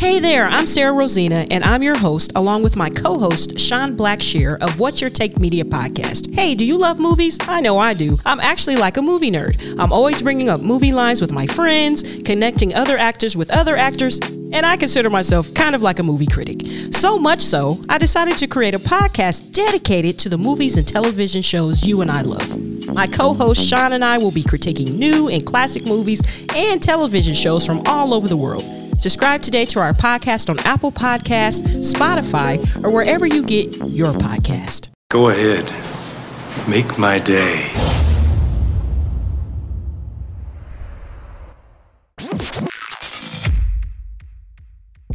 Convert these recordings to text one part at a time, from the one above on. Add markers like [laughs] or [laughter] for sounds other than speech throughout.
Hey there, I'm Sarah Rosina, and I'm your host, along with my co host, Sean Blackshear of What's Your Take Media podcast. Hey, do you love movies? I know I do. I'm actually like a movie nerd. I'm always bringing up movie lines with my friends, connecting other actors with other actors, and I consider myself kind of like a movie critic. So much so, I decided to create a podcast dedicated to the movies and television shows you and I love. My co host Sean and I will be critiquing new and classic movies and television shows from all over the world. Subscribe today to our podcast on Apple Podcasts, Spotify, or wherever you get your podcast. Go ahead. Make my day.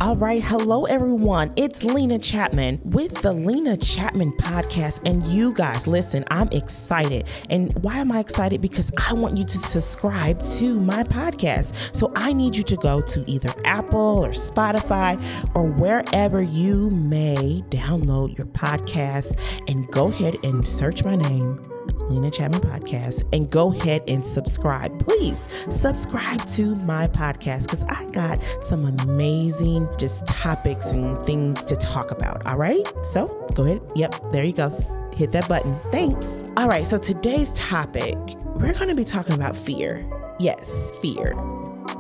All right, hello everyone. It's Lena Chapman with the Lena Chapman podcast. And you guys, listen, I'm excited. And why am I excited? Because I want you to subscribe to my podcast. So I need you to go to either Apple or Spotify or wherever you may download your podcast and go ahead and search my name Lena Chapman Podcast and go ahead and subscribe. Please subscribe to my podcast because I got some amazing just topics and things to talk about. All right. So go ahead. Yep. There you go. Hit that button. Thanks. All right. So today's topic, we're going to be talking about fear. Yes, fear.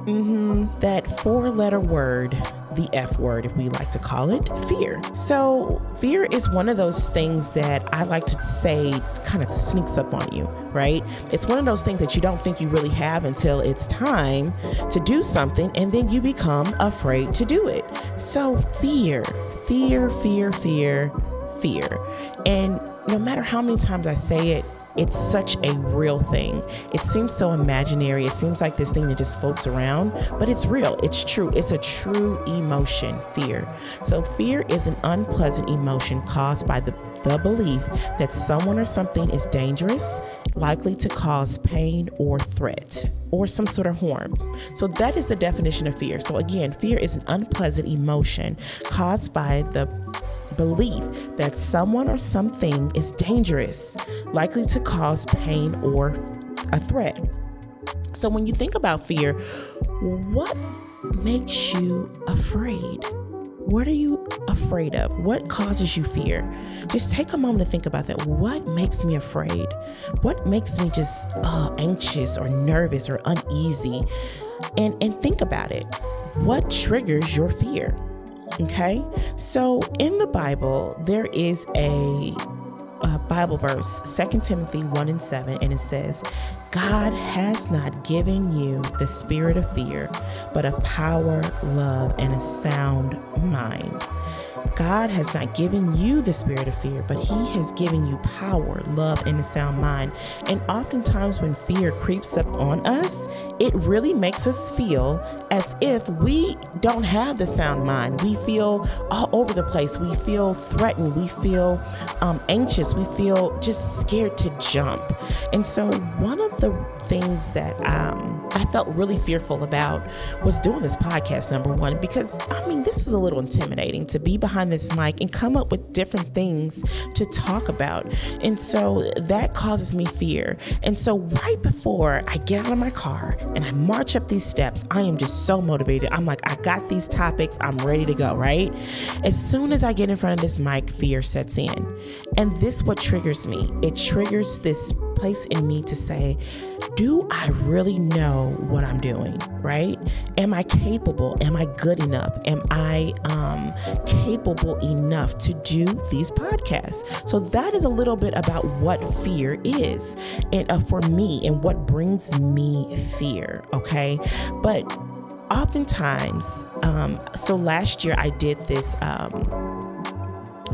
Mm-hmm. That four letter word the F word, if we like to call it, fear. So, fear is one of those things that I like to say kind of sneaks up on you, right? It's one of those things that you don't think you really have until it's time to do something, and then you become afraid to do it. So, fear, fear, fear, fear, fear. And no matter how many times I say it, it's such a real thing. It seems so imaginary. It seems like this thing that just floats around, but it's real. It's true. It's a true emotion, fear. So, fear is an unpleasant emotion caused by the, the belief that someone or something is dangerous, likely to cause pain or threat, or some sort of harm. So, that is the definition of fear. So, again, fear is an unpleasant emotion caused by the belief that someone or something is dangerous, likely to cause pain or a threat. So, when you think about fear, what makes you afraid? What are you afraid of? What causes you fear? Just take a moment to think about that. What makes me afraid? What makes me just uh, anxious or nervous or uneasy? And, and think about it. What triggers your fear? Okay, so in the Bible, there is a, a, Bible verse, 2 Timothy 1 and 7, and it says, God has not given you the spirit of fear, but a power, love, and a sound mind. God has not given you the spirit of fear, but He has given you power, love, and a sound mind. And oftentimes, when fear creeps up on us, it really makes us feel as if we don't have the sound mind. We feel all over the place. We feel threatened. We feel um, anxious. We feel just scared to jump. And so, one of the things that um, I felt really fearful about was doing this podcast, number one, because I mean, this is a little intimidating to be behind this mic and come up with different things to talk about. And so that causes me fear. And so, right before I get out of my car and I march up these steps, I am just so motivated. I'm like, I got these topics, I'm ready to go, right? As soon as I get in front of this mic, fear sets in. And this what triggers me. It triggers this place in me to say, do I really know what I'm doing? Right? Am I capable? Am I good enough? Am I um, capable enough to do these podcasts? So that is a little bit about what fear is, and uh, for me, and what brings me fear. Okay, but oftentimes, um, so last year I did this. Um,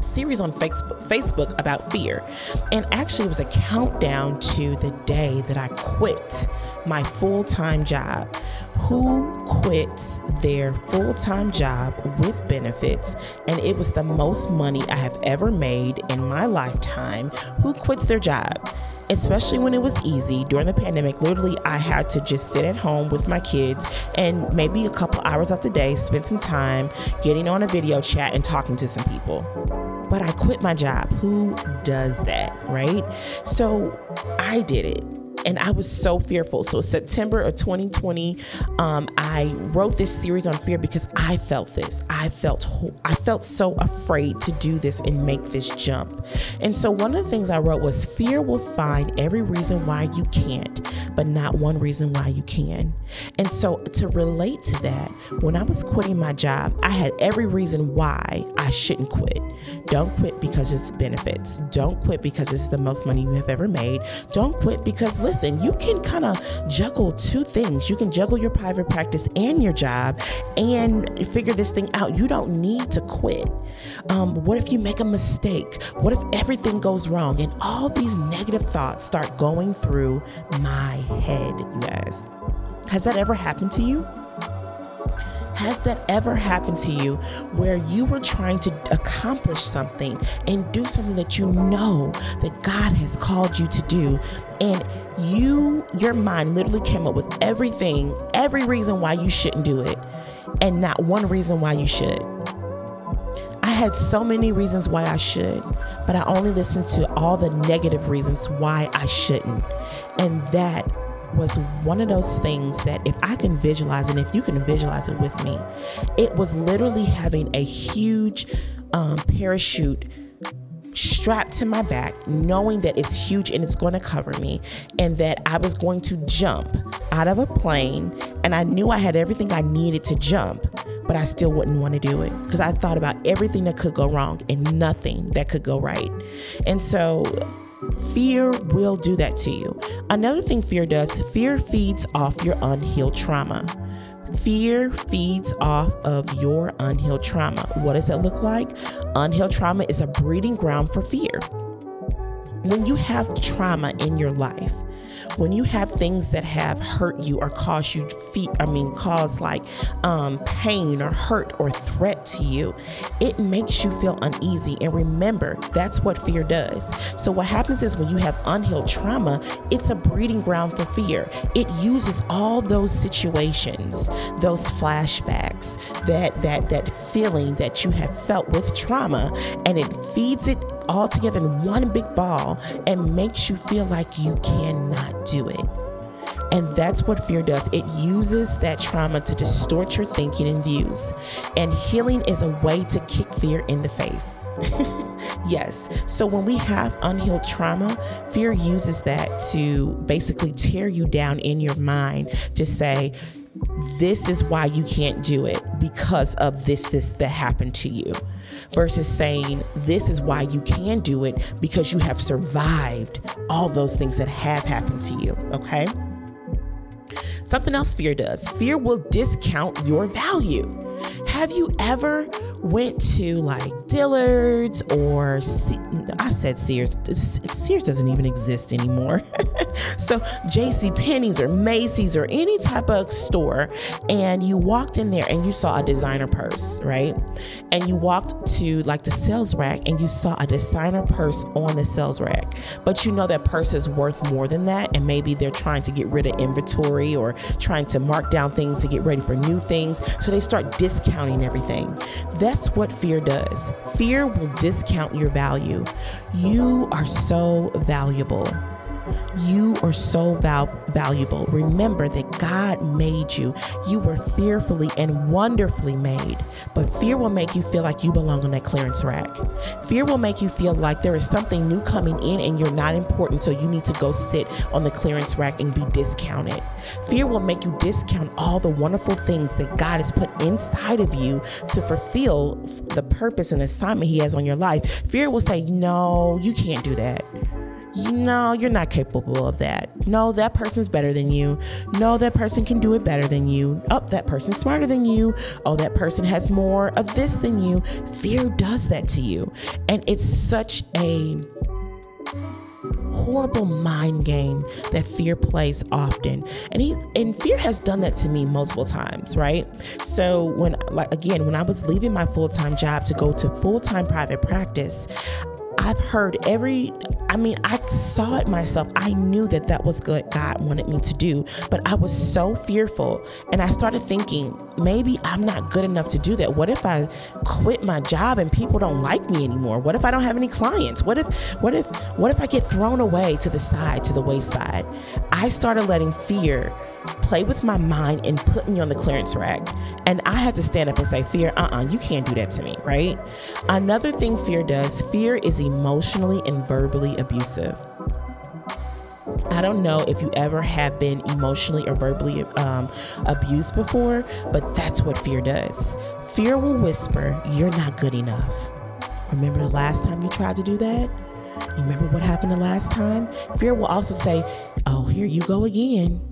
series on Facebook about fear. And actually, it was a countdown to the day that I quit my full time job. Who quits their full time job with benefits? And it was the most money I have ever made in my lifetime. Who quits their job? especially when it was easy during the pandemic. Literally, I had to just sit at home with my kids and maybe a couple hours of the day spend some time getting on a video chat and talking to some people but I quit my job. Who does that, right? So I did it. And I was so fearful. So September of 2020, um, I wrote this series on fear because I felt this. I felt I felt so afraid to do this and make this jump. And so one of the things I wrote was fear will find every reason why you can't, but not one reason why you can. And so to relate to that, when I was quitting my job, I had every reason why I shouldn't quit. Don't quit because it's benefits. Don't quit because it's the most money you have ever made. Don't quit because listen, you can kind of juggle two things. You can juggle your private practice and your job and figure this thing out. You don't need to quit. Um, what if you make a mistake? What if everything goes wrong? And all these negative thoughts start going through my head, you guys. Has that ever happened to you? Has that ever happened to you where you were trying to accomplish something and do something that you know that God has called you to do and you your mind literally came up with everything, every reason why you shouldn't do it and not one reason why you should? I had so many reasons why I should, but I only listened to all the negative reasons why I shouldn't. And that was one of those things that if I can visualize and if you can visualize it with me, it was literally having a huge um, parachute strapped to my back, knowing that it's huge and it's going to cover me, and that I was going to jump out of a plane. And I knew I had everything I needed to jump, but I still wouldn't want to do it because I thought about everything that could go wrong and nothing that could go right. And so Fear will do that to you. Another thing fear does fear feeds off your unhealed trauma. Fear feeds off of your unhealed trauma. What does that look like? Unhealed trauma is a breeding ground for fear. When you have trauma in your life, when you have things that have hurt you or caused you feet, I mean, cause like um, pain or hurt or threat to you, it makes you feel uneasy. And remember, that's what fear does. So what happens is when you have unhealed trauma, it's a breeding ground for fear. It uses all those situations, those flashbacks, that that that feeling that you have felt with trauma, and it feeds it all together in one big ball and makes you feel like you cannot do it. And that's what fear does. It uses that trauma to distort your thinking and views. And healing is a way to kick fear in the face. [laughs] yes. So when we have unhealed trauma, fear uses that to basically tear you down in your mind to say, this is why you can't do it because of this, this that happened to you versus saying, This is why you can do it because you have survived all those things that have happened to you. Okay. Something else fear does fear will discount your value. Have you ever went to like Dillard's or C- I said Sears. Sears doesn't even exist anymore. [laughs] so J.C. Penney's or Macy's or any type of store, and you walked in there and you saw a designer purse, right? And you walked to like the sales rack and you saw a designer purse on the sales rack, but you know that purse is worth more than that, and maybe they're trying to get rid of inventory or trying to mark down things to get ready for new things, so they start everything. That that's what fear does. Fear will discount your value. You are so valuable. You are so val- valuable. Remember that God made you. You were fearfully and wonderfully made. But fear will make you feel like you belong on that clearance rack. Fear will make you feel like there is something new coming in and you're not important, so you need to go sit on the clearance rack and be discounted. Fear will make you discount all the wonderful things that God has put inside of you to fulfill the purpose and assignment He has on your life. Fear will say, No, you can't do that no, you're not capable of that. No, that person's better than you. No, that person can do it better than you. Oh, that person's smarter than you. Oh, that person has more of this than you. Fear does that to you. And it's such a horrible mind game that fear plays often and he and fear has done that to me multiple times right so when like again when i was leaving my full-time job to go to full-time private practice I've heard every, I mean, I saw it myself. I knew that that was good God wanted me to do, but I was so fearful. And I started thinking, maybe I'm not good enough to do that. What if I quit my job and people don't like me anymore? What if I don't have any clients? What if, what if, what if I get thrown away to the side, to the wayside? I started letting fear play with my mind and put me on the clearance rack. And I had to stand up and say, Fear, uh uh-uh, uh you can't do that to me, right? Another thing fear does fear is emotionally and verbally abusive. I don't know if you ever have been emotionally or verbally um, abused before, but that's what fear does. Fear will whisper, You're not good enough. Remember the last time you tried to do that? You remember what happened the last time? Fear will also say, Oh, here you go again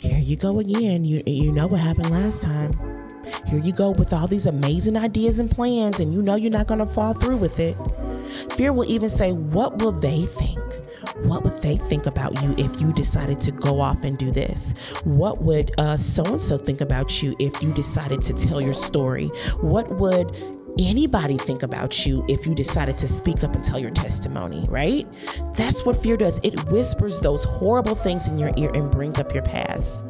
here you go again. You you know what happened last time. Here you go with all these amazing ideas and plans, and you know you're not going to fall through with it. Fear will even say, What will they think? What would they think about you if you decided to go off and do this? What would so and so think about you if you decided to tell your story? What would anybody think about you if you decided to speak up and tell your testimony, right? That's what fear does. It whispers those horrible things in your ear and brings up your past.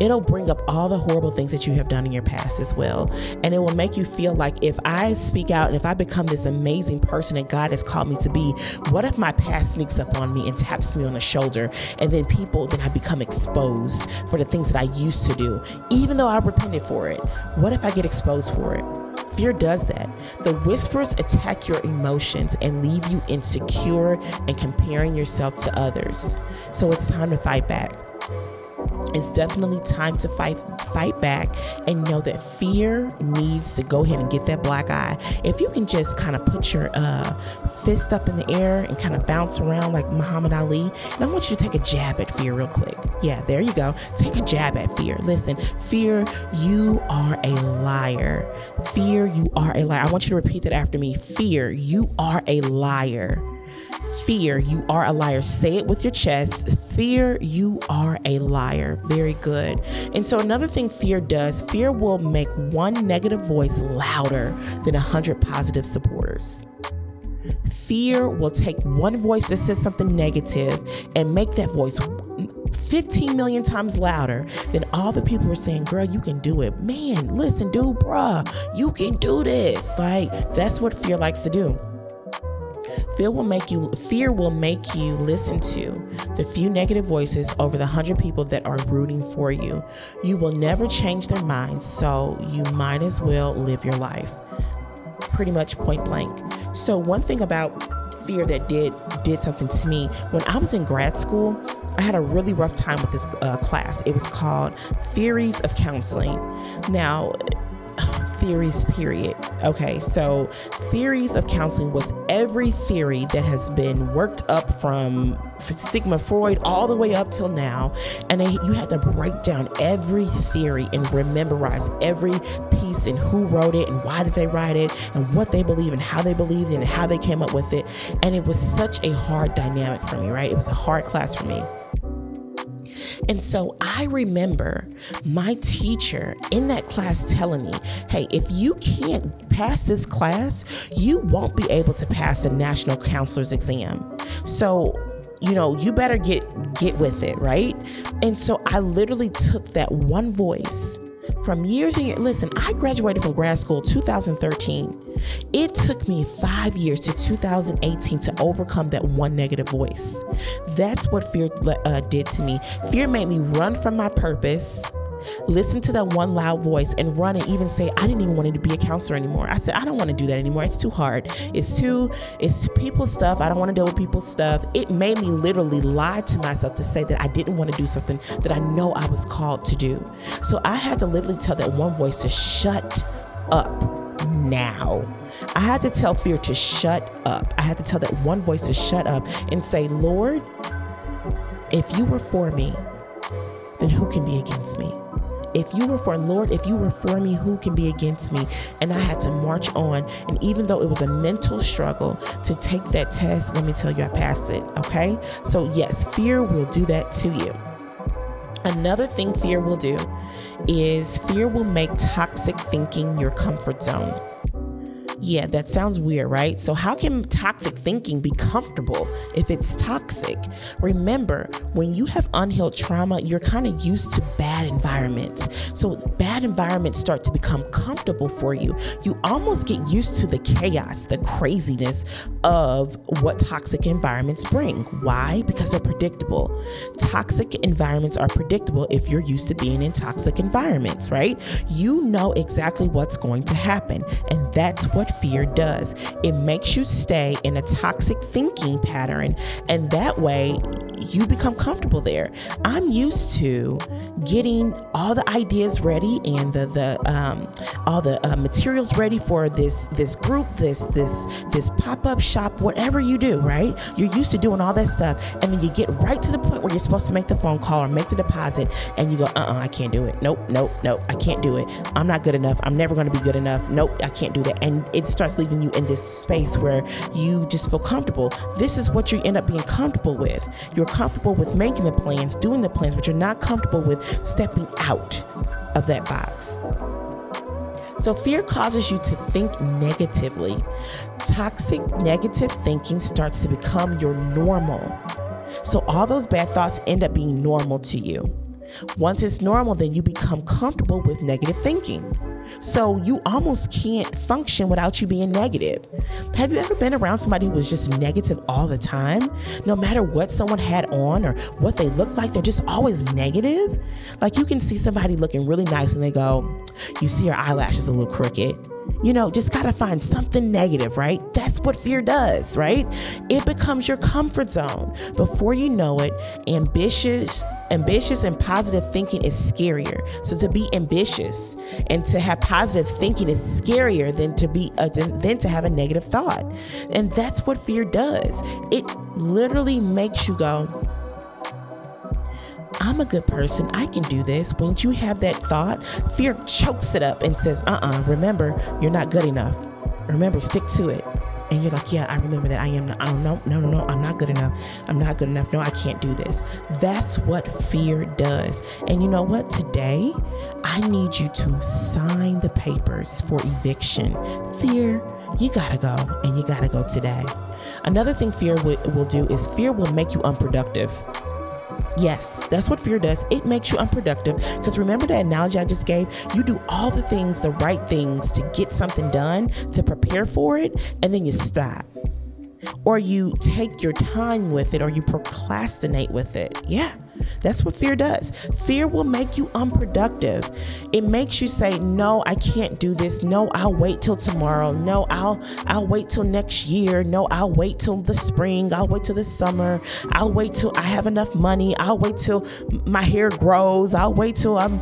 It'll bring up all the horrible things that you have done in your past as well. And it will make you feel like if I speak out and if I become this amazing person that God has called me to be, what if my past sneaks up on me and taps me on the shoulder? And then people, then I become exposed for the things that I used to do, even though I repented for it. What if I get exposed for it? Fear does that. The whispers attack your emotions and leave you insecure and comparing yourself to others. So it's time to fight back it's definitely time to fight fight back and know that fear needs to go ahead and get that black eye. If you can just kind of put your uh, fist up in the air and kind of bounce around like Muhammad Ali, and I want you to take a jab at fear real quick. Yeah, there you go. Take a jab at fear. Listen, fear, you are a liar. Fear, you are a liar. I want you to repeat that after me. Fear, you are a liar. Fear, you are a liar. Say it with your chest. Fear, you are a liar. Very good. And so, another thing fear does fear will make one negative voice louder than a hundred positive supporters. Fear will take one voice that says something negative and make that voice 15 million times louder than all the people were saying, Girl, you can do it. Man, listen, dude, bruh, you can do this. Like, that's what fear likes to do. Fear will make you fear will make you listen to the few negative voices over the hundred people that are rooting for you. You will never change their minds, so you might as well live your life. Pretty much point blank. So one thing about fear that did did something to me when I was in grad school. I had a really rough time with this uh, class. It was called Theories of Counseling. Now, theories, period. Okay, so theories of counseling was every theory that has been worked up from Sigmund Freud all the way up till now. And they, you had to break down every theory and rememberize every piece and who wrote it and why did they write it and what they believe and how they believed and how they came up with it. And it was such a hard dynamic for me, right? It was a hard class for me. And so I remember my teacher in that class telling me, hey, if you can't pass this class, you won't be able to pass a national counselor's exam. So you know you better get get with it right and so i literally took that one voice from years and years. Listen, I graduated from grad school 2013. It took me five years to 2018 to overcome that one negative voice. That's what fear uh, did to me. Fear made me run from my purpose listen to that one loud voice and run and even say, I didn't even want to be a counselor anymore. I said, I don't want to do that anymore. It's too hard. It's too, it's people's stuff. I don't want to deal with people's stuff. It made me literally lie to myself to say that I didn't want to do something that I know I was called to do. So I had to literally tell that one voice to shut up now. I had to tell fear to shut up. I had to tell that one voice to shut up and say, Lord, if you were for me, then who can be against me? If you were for Lord, if you were for me, who can be against me? And I had to march on. And even though it was a mental struggle to take that test, let me tell you, I passed it. Okay. So, yes, fear will do that to you. Another thing fear will do is fear will make toxic thinking your comfort zone. Yeah, that sounds weird, right? So, how can toxic thinking be comfortable if it's toxic? Remember, when you have unhealed trauma, you're kind of used to bad environments. So, bad environments start to become comfortable for you. You almost get used to the chaos, the craziness of what toxic environments bring. Why? Because they're predictable. Toxic environments are predictable if you're used to being in toxic environments, right? You know exactly what's going to happen. And that's what fear does it makes you stay in a toxic thinking pattern. And that way, you become comfortable there. I'm used to getting all the ideas ready and the the um, all the uh, materials ready for this this group, this this this pop up shop, whatever you do. Right? You're used to doing all that stuff, and then you get right to the point where you're supposed to make the phone call or make the deposit, and you go, uh, uh I can't do it. Nope, nope, nope, I can't do it. I'm not good enough. I'm never going to be good enough. Nope, I can't do that. And it starts leaving you in this space where you just feel comfortable. This is what you end up being comfortable with. You're comfortable with making the plans, doing the plans, but you're not comfortable with stepping out of that box. So, fear causes you to think negatively. Toxic negative thinking starts to become your normal. So, all those bad thoughts end up being normal to you. Once it's normal, then you become comfortable with negative thinking. So you almost can't function without you being negative. Have you ever been around somebody who was just negative all the time? No matter what someone had on or what they look like, they're just always negative. Like you can see somebody looking really nice and they go, You see her eyelashes a little crooked you know, just got to find something negative, right? That's what fear does, right? It becomes your comfort zone. Before you know it, ambitious ambitious and positive thinking is scarier. So to be ambitious and to have positive thinking is scarier than to be uh, than to have a negative thought. And that's what fear does. It literally makes you go, I'm a good person. I can do this. Once you have that thought, fear chokes it up and says, uh uh-uh, uh remember, you're not good enough. Remember, stick to it. And you're like, yeah, I remember that. I am, not, oh, no, no, no, no, I'm not good enough. I'm not good enough. No, I can't do this. That's what fear does. And you know what? Today, I need you to sign the papers for eviction. Fear, you gotta go, and you gotta go today. Another thing fear will do is fear will make you unproductive. Yes, that's what fear does. It makes you unproductive. Because remember that analogy I just gave? You do all the things, the right things to get something done, to prepare for it, and then you stop. Or you take your time with it, or you procrastinate with it. Yeah. That's what fear does. Fear will make you unproductive. It makes you say, "No, I can't do this. No, I'll wait till tomorrow. No, I'll I'll wait till next year. No, I'll wait till the spring. I'll wait till the summer. I'll wait till I have enough money. I'll wait till my hair grows. I'll wait till I'm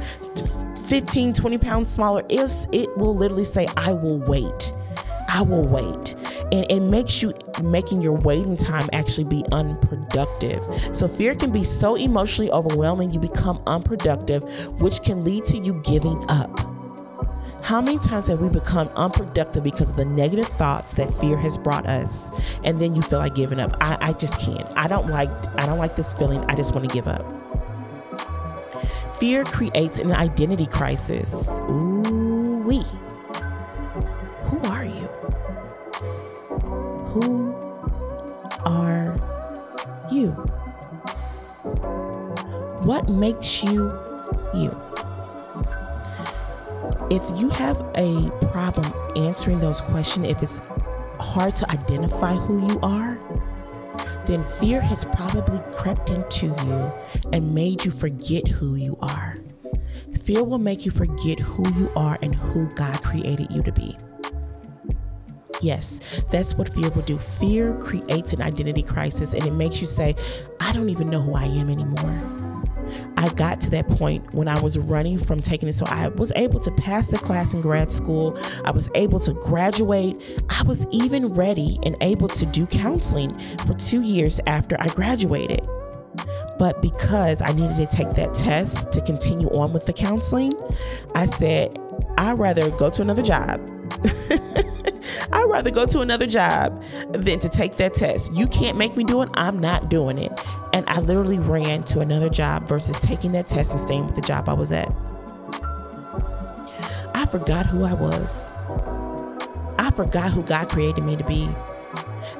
15, 20 pounds smaller." It, it will literally say, "I will wait." I will wait. And it makes you making your waiting time actually be unproductive. So fear can be so emotionally overwhelming, you become unproductive, which can lead to you giving up. How many times have we become unproductive because of the negative thoughts that fear has brought us? And then you feel like giving up. I, I just can't. I don't like I don't like this feeling. I just want to give up. Fear creates an identity crisis. Ooh wee. Who are you? What makes you you? If you have a problem answering those questions, if it's hard to identify who you are, then fear has probably crept into you and made you forget who you are. Fear will make you forget who you are and who God created you to be. Yes, that's what fear will do. Fear creates an identity crisis and it makes you say, I don't even know who I am anymore. I got to that point when I was running from taking it. So I was able to pass the class in grad school. I was able to graduate. I was even ready and able to do counseling for two years after I graduated. But because I needed to take that test to continue on with the counseling, I said, I'd rather go to another job. [laughs] Rather go to another job than to take that test. You can't make me do it. I'm not doing it. And I literally ran to another job versus taking that test and staying with the job I was at. I forgot who I was. I forgot who God created me to be.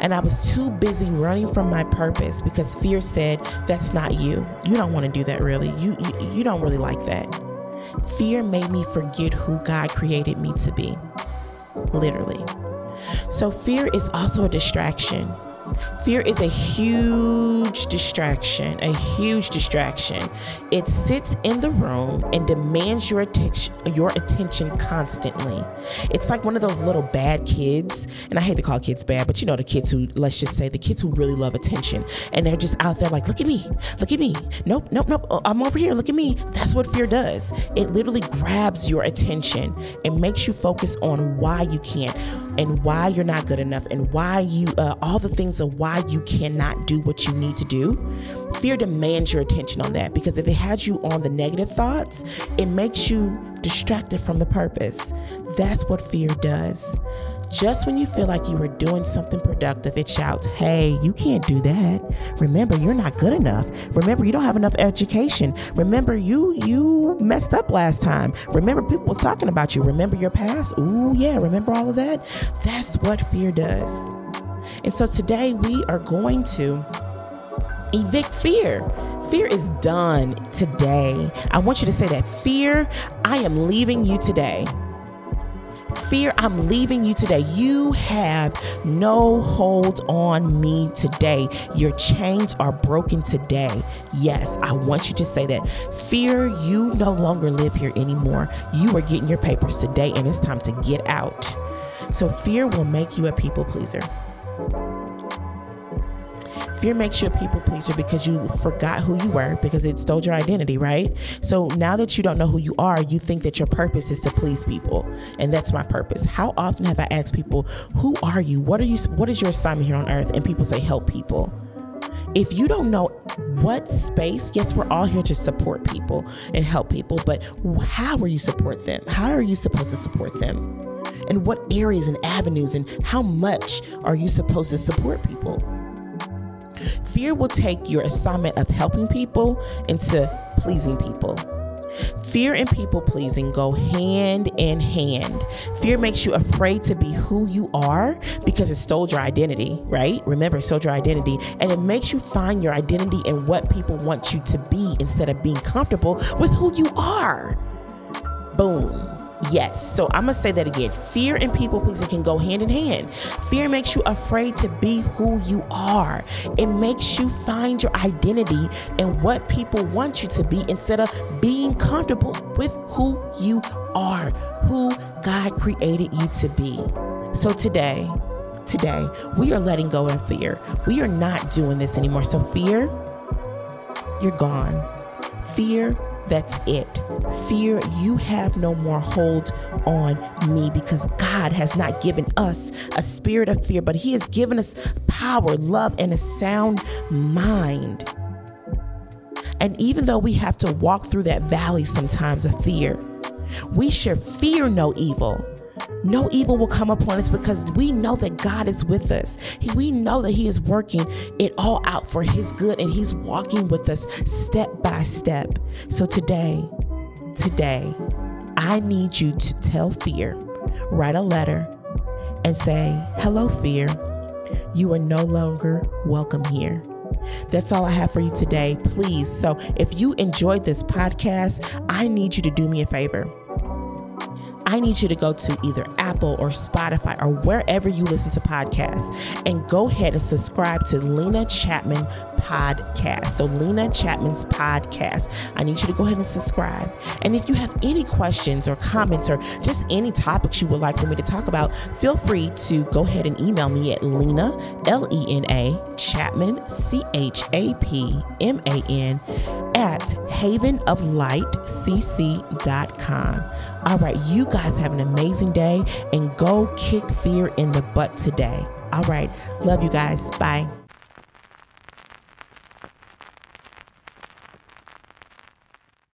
And I was too busy running from my purpose because fear said, That's not you. You don't want to do that really. You, you, you don't really like that. Fear made me forget who God created me to be. Literally. So, fear is also a distraction. Fear is a huge distraction, a huge distraction. It sits in the room and demands your attention, your attention constantly. It's like one of those little bad kids, and I hate to call kids bad, but you know the kids who let's just say the kids who really love attention and they're just out there like, "Look at me. Look at me. Nope, nope, nope. Oh, I'm over here. Look at me." That's what fear does. It literally grabs your attention and makes you focus on why you can't and why you're not good enough and why you uh, all the things of why you cannot do what you need to do, fear demands your attention on that because if it has you on the negative thoughts, it makes you distracted from the purpose. That's what fear does. Just when you feel like you are doing something productive, it shouts, Hey, you can't do that. Remember, you're not good enough. Remember, you don't have enough education. Remember, you you messed up last time. Remember, people was talking about you. Remember your past? Ooh, yeah, remember all of that? That's what fear does. And so today we are going to evict fear. Fear is done today. I want you to say that fear, I am leaving you today. Fear, I'm leaving you today. You have no hold on me today. Your chains are broken today. Yes, I want you to say that. Fear, you no longer live here anymore. You are getting your papers today, and it's time to get out. So, fear will make you a people pleaser. Fear makes you a people pleaser because you forgot who you were because it stole your identity, right? So now that you don't know who you are, you think that your purpose is to please people. And that's my purpose. How often have I asked people, "Who are you? What are you what is your assignment here on earth?" And people say, "Help people." if you don't know what space, yes, we're all here to support people and help people, but how are you support them? How are you supposed to support them? And what areas and avenues and how much are you supposed to support people? Fear will take your assignment of helping people into pleasing people. Fear and people pleasing go hand in hand. Fear makes you afraid to be who you are because it stole your identity, right? Remember, it stole your identity. And it makes you find your identity in what people want you to be instead of being comfortable with who you are. Boom. Yes. So I'm going to say that again. Fear and people pleasing can go hand in hand. Fear makes you afraid to be who you are. It makes you find your identity in what people want you to be instead of being comfortable with who you are, who God created you to be. So today, today, we are letting go of fear. We are not doing this anymore. So fear, you're gone. Fear, that's it. Fear, you have no more hold on me because God has not given us a spirit of fear, but He has given us power, love, and a sound mind. And even though we have to walk through that valley sometimes of fear, we should fear no evil no evil will come upon us because we know that God is with us. We know that He is working it all out for His good and He's walking with us step by step. So today, today, I need you to tell fear, write a letter, and say, Hello, fear. You are no longer welcome here. That's all I have for you today. Please. So, if you enjoyed this podcast, I need you to do me a favor I need you to go to either Apple or Spotify or wherever you listen to podcasts and go ahead and subscribe to Lena Chapman Podcast. So, Lena Chapman's podcast. I need you to go ahead and subscribe. And if you have any questions or comments or just any topics you would like for me to talk about, feel free to go ahead and email me at Lena, L E N A, Chapman, C H A P M A N, at havenoflightcc.com. All right, you guys have an amazing day and go kick fear in the butt today. All right, love you guys. Bye.